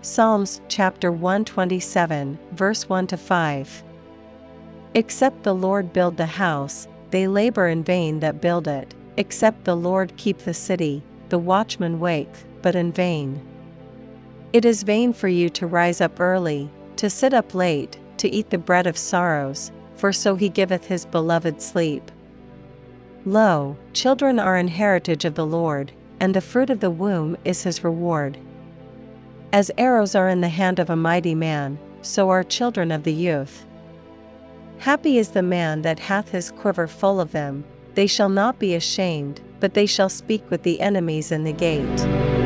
Psalms chapter 127, verse 1 to 5. Except the Lord build the house, they labor in vain that build it, except the Lord keep the city, the watchman wake, but in vain. It is vain for you to rise up early, to sit up late, to eat the bread of sorrows, for so he giveth his beloved sleep. Lo, children are an heritage of the Lord, and the fruit of the womb is his reward. As arrows are in the hand of a mighty man, so are children of the youth. Happy is the man that hath his quiver full of them, they shall not be ashamed, but they shall speak with the enemies in the gate.